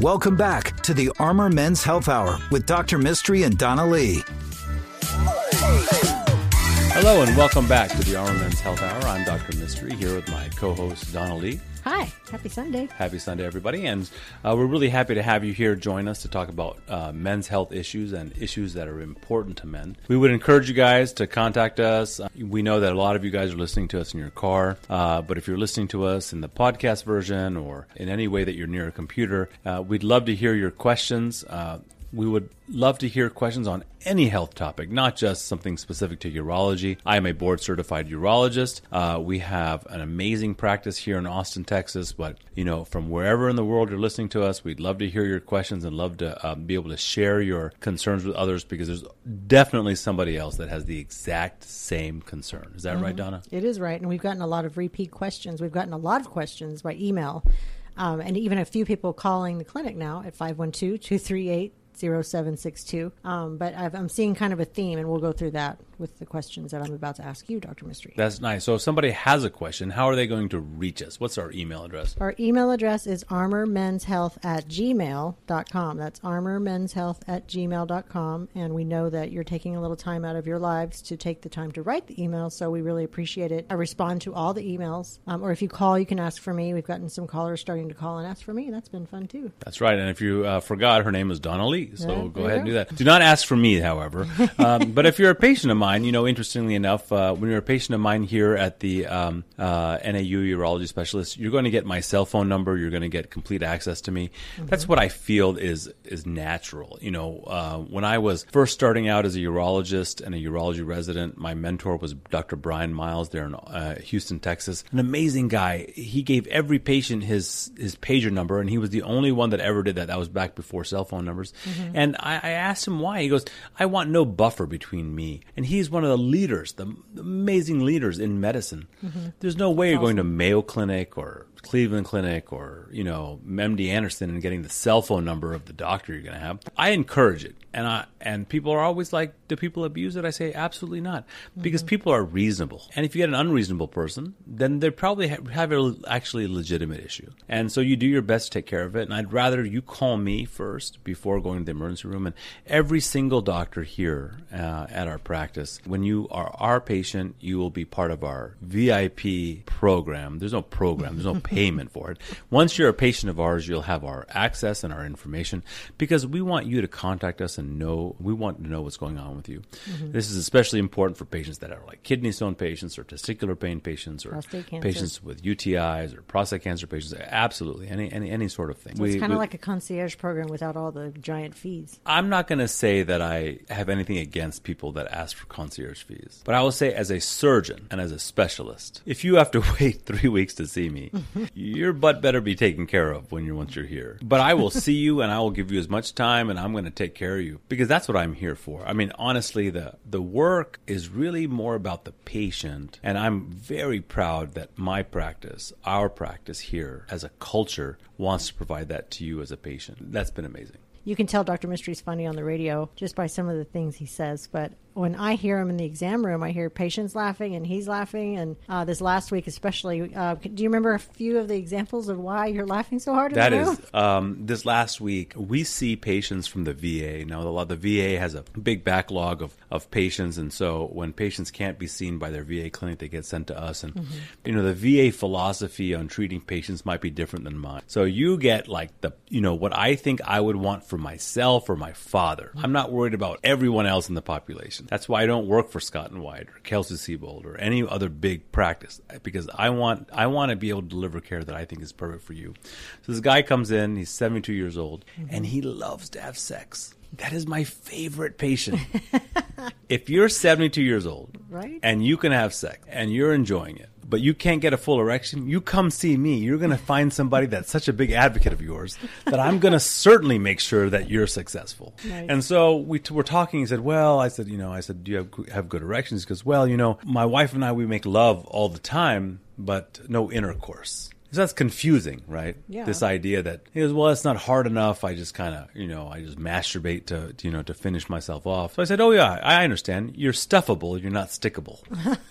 Welcome back to the Armor Men's Health Hour with Dr. Mistry and Donna Lee. Hello and welcome back to the Armor Men's Health Hour. I'm Dr. Mistry here with my co-host Donna Lee. Hi, happy Sunday. Happy Sunday, everybody. And uh, we're really happy to have you here join us to talk about uh, men's health issues and issues that are important to men. We would encourage you guys to contact us. Uh, we know that a lot of you guys are listening to us in your car, uh, but if you're listening to us in the podcast version or in any way that you're near a computer, uh, we'd love to hear your questions. We would love to hear questions on any health topic, not just something specific to urology. I am a board certified urologist. Uh, we have an amazing practice here in Austin, Texas. But, you know, from wherever in the world you're listening to us, we'd love to hear your questions and love to uh, be able to share your concerns with others because there's definitely somebody else that has the exact same concern. Is that mm-hmm. right, Donna? It is right. And we've gotten a lot of repeat questions. We've gotten a lot of questions by email. Um, and even a few people calling the clinic now at 512 238 0762. Um, but i am seeing kind of a theme, and we'll go through that with the questions that I'm about to ask you, Dr. Mistry. That's nice. So if somebody has a question, how are they going to reach us? What's our email address? Our email address is armormenshealth at gmail.com. That's armormenshealth at gmail.com. And we know that you're taking a little time out of your lives to take the time to write the email, so we really appreciate it. I respond to all the emails. Um, or if you call, you can ask for me. We've gotten some callers starting to call and ask for me. That's been fun too. That's right. And if you uh, forgot, her name is Donna Lee. So yeah, go ahead and do that. Do not ask for me, however. um, but if you're a patient of mine, you know, interestingly enough, uh, when you're a patient of mine here at the um, uh, NAU urology specialist, you're going to get my cell phone number. You're going to get complete access to me. Mm-hmm. That's what I feel is is natural. You know, uh, when I was first starting out as a urologist and a urology resident, my mentor was Dr. Brian Miles there in uh, Houston, Texas. An amazing guy. He gave every patient his his pager number, and he was the only one that ever did that. That was back before cell phone numbers. Mm-hmm. And I, I asked him why. He goes, "I want no buffer between me." And he's one of the leaders, the amazing leaders in medicine. Mm-hmm. There's no way That's you're awesome. going to Mayo Clinic or Cleveland Clinic or, you know, MD Anderson and getting the cell phone number of the doctor you're going to have. I encourage it. And I and people are always like, do people abuse it? I say absolutely not. Because mm-hmm. people are reasonable. And if you get an unreasonable person, then they probably have, have a, actually a legitimate issue. And so you do your best to take care of it. And I'd rather you call me first before going to the emergency room. And every single doctor here uh, at our practice, when you are our patient, you will be part of our VIP program. There's no program. There's no payment for it. Once you're a patient of ours, you'll have our access and our information because we want you to contact us and know, we want to know what's going on with you. Mm-hmm. This is especially important for patients that are like kidney stone patients or testicular pain patients or patients with UTIs or prostate cancer patients. Absolutely. Any, any, any sort of thing. So it's kind of like a concierge program without all the giant fees. I'm not going to say that I have anything against people that ask for concierge fees, but I will say as a surgeon and as a specialist, if you have to wait three weeks to see me, your butt better be taken care of when you're once you're here. But I will see you and I will give you as much time and I'm going to take care of you because that's what I'm here for. I mean, honestly, the the work is really more about the patient, and I'm very proud that my practice, our practice here as a culture, wants to provide that to you as a patient. That's been amazing you can tell Dr. Mistry's funny on the radio just by some of the things he says. But when I hear him in the exam room, I hear patients laughing and he's laughing. And uh, this last week, especially, uh, do you remember a few of the examples of why you're laughing so hard? That is, um, this last week, we see patients from the VA. Now, the, the VA has a big backlog of, of patients. And so when patients can't be seen by their VA clinic, they get sent to us. And, mm-hmm. you know, the VA philosophy on treating patients might be different than mine. So you get like the, you know, what I think I would want for myself or my father. Mm-hmm. I'm not worried about everyone else in the population. That's why I don't work for Scott and White or Kelsey-Seybold or any other big practice because I want I want to be able to deliver care that I think is perfect for you. So this guy comes in, he's 72 years old, mm-hmm. and he loves to have sex. That is my favorite patient. if you're 72 years old, right, and you can have sex and you're enjoying it, but you can't get a full erection, you come see me. You're going to find somebody that's such a big advocate of yours that I'm going to certainly make sure that you're successful. Nice. And so we t- were talking. He said, "Well, I said, you know, I said, do you have, have good erections?" Because, well, you know, my wife and I we make love all the time, but no intercourse. Because that's confusing, right? Yeah. This idea that he goes, well, it's not hard enough. I just kind of, you know, I just masturbate to, you know, to finish myself off. So I said, oh yeah, I understand. You're stuffable. You're not stickable.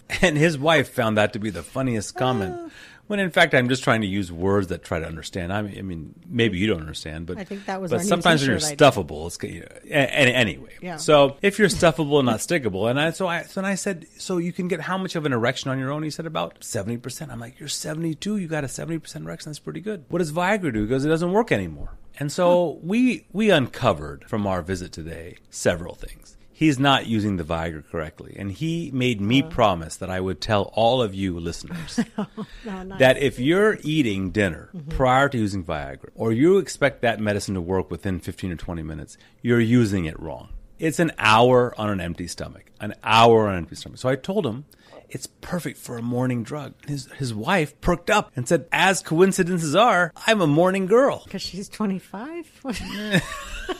and his wife found that to be the funniest comment. Ah. When in fact, I'm just trying to use words that try to understand. I mean, I mean, maybe you don't understand, but I think that was But sometimes when you're stuffable, it's you know, anyway. Yeah. So if you're stuffable and not stickable, and I so I so I said, so you can get how much of an erection on your own? He said about seventy percent. I'm like, you're seventy two. You got a seventy percent erection. That's pretty good. What does Viagra do? Because it doesn't work anymore. And so we we uncovered from our visit today several things. He's not using the Viagra correctly, and he made me oh. promise that I would tell all of you listeners Oh, nice. that if you're eating dinner mm-hmm. prior to using Viagra, or you expect that medicine to work within 15 or 20 minutes, you're using it wrong. It's an hour on an empty stomach, an hour on an empty stomach. So I told him it's perfect for a morning drug. His, his wife perked up and said, as coincidences are, I'm a morning girl. Because she's 25?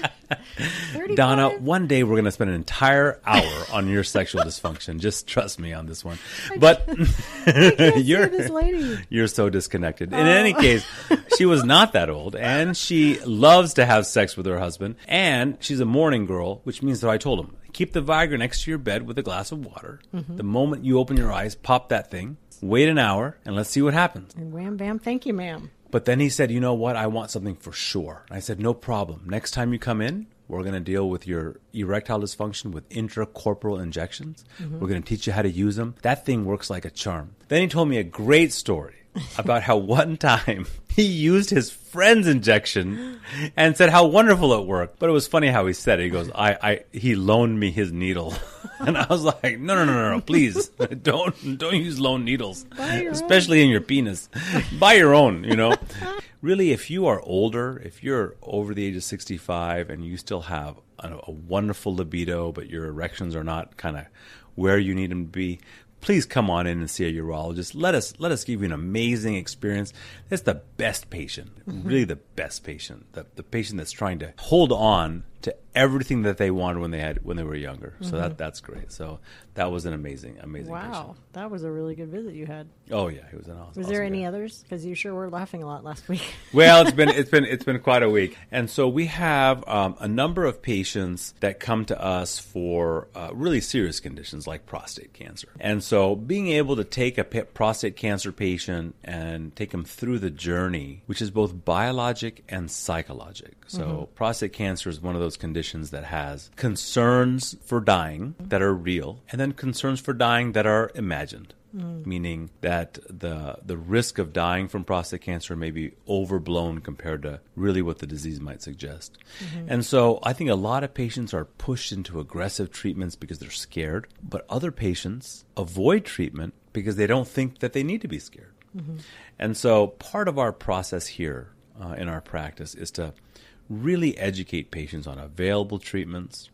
35? Donna, one day we're going to spend an entire hour on your sexual dysfunction. Just trust me on this one. But you're this lady. you're so disconnected. In any oh. case, she was not that old, and she loves to have sex with her husband, and she's a morning girl, which means that I told him keep the Viagra next to your bed with a glass of water. Mm-hmm. The moment you open your eyes, pop that thing. Wait an hour, and let's see what happens. And wham bam, thank you, ma'am. But then he said, you know what? I want something for sure. I said, no problem. Next time you come in, we're going to deal with your erectile dysfunction with intracorporal injections. Mm-hmm. We're going to teach you how to use them. That thing works like a charm. Then he told me a great story about how one time he used his friend's injection and said how wonderful it worked. But it was funny how he said it. He goes, I, I, he loaned me his needle. and I was like, no, no, no, no, no, please don't, don't use loan needles, your own. especially in your penis. Buy your own, you know. really, if you are older, if you're over the age of 65 and you still have a, a wonderful libido, but your erections are not kind of where you need them to be, please come on in and see a urologist. Let us let us give you an amazing experience. That's the best patient, really the best patient, the, the patient that's trying to hold on to everything that they wanted when they had when they were younger. So that that's great. So that was an amazing amazing Wow, patient. that was a really good visit you had. Oh yeah, it was an awesome. Was there awesome any guy. others? Because you sure were laughing a lot last week. well, it's been it's been it's been quite a week, and so we have um, a number of patients that come to us for uh, really serious conditions like prostate cancer, and so being able to take a prostate cancer patient and take them through the journey, which is both biologic and psychologic. So prostate cancer is one of those conditions that has concerns for dying that are real, and then concerns for dying that are imagined mm. meaning that the the risk of dying from prostate cancer may be overblown compared to really what the disease might suggest. Mm-hmm. And so I think a lot of patients are pushed into aggressive treatments because they're scared, but other patients avoid treatment because they don't think that they need to be scared. Mm-hmm. And so part of our process here uh, in our practice is to really educate patients on available treatments,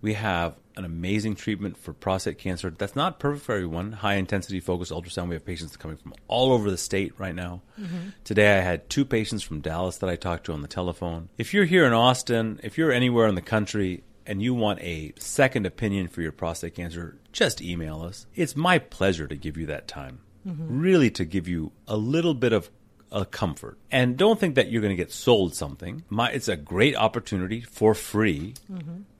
we have an amazing treatment for prostate cancer that's not perfect for everyone. High intensity focused ultrasound. We have patients coming from all over the state right now. Mm-hmm. Today I had two patients from Dallas that I talked to on the telephone. If you're here in Austin, if you're anywhere in the country and you want a second opinion for your prostate cancer, just email us. It's my pleasure to give you that time. Mm-hmm. Really to give you a little bit of a comfort. And don't think that you're going to get sold something. My, it's a great opportunity for free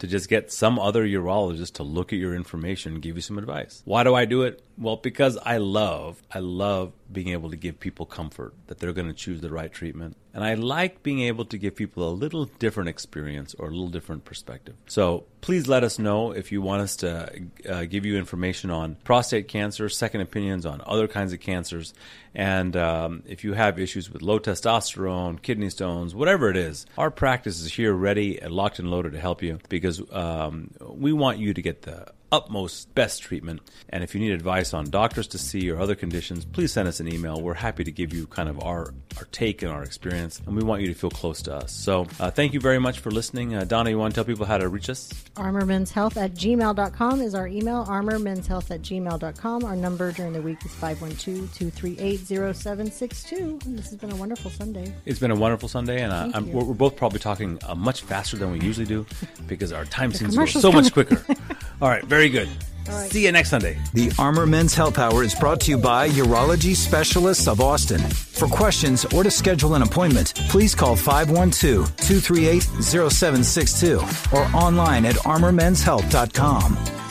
to just get some other urologist to look at your information and give you some advice. Why do I do it? Well, because I love, I love being able to give people comfort that they're going to choose the right treatment. And I like being able to give people a little different experience or a little different perspective. So please let us know if you want us to uh, give you information on prostate cancer, second opinions on other kinds of cancers. And um, if you have issues with low testosterone, kidney stones, whatever it is, our practice is here ready and locked and loaded to help you because um, we want you to get the utmost best treatment. And if you need advice on doctors to see or other conditions, please send us an email. We're happy to give you kind of our, our take and our experience, and we want you to feel close to us. So uh, thank you very much for listening. Uh, Donna, you want to tell people how to reach us? ArmorMen'sHealth at gmail.com is our email. ArmorMen'sHealth at gmail.com. Our number during the week is 512-238-0762. And this has been a wonderful Sunday. It's been a wonderful Sunday, and uh, I'm, we're, we're both probably talking uh, much faster than we usually do because our time seems to go commercial's so much quicker. All right, very good. See you next Sunday. The Armor Men's Health Hour is brought to you by Urology Specialists of Austin. For questions or to schedule an appointment, please call 512 238 0762 or online at armormenshealth.com.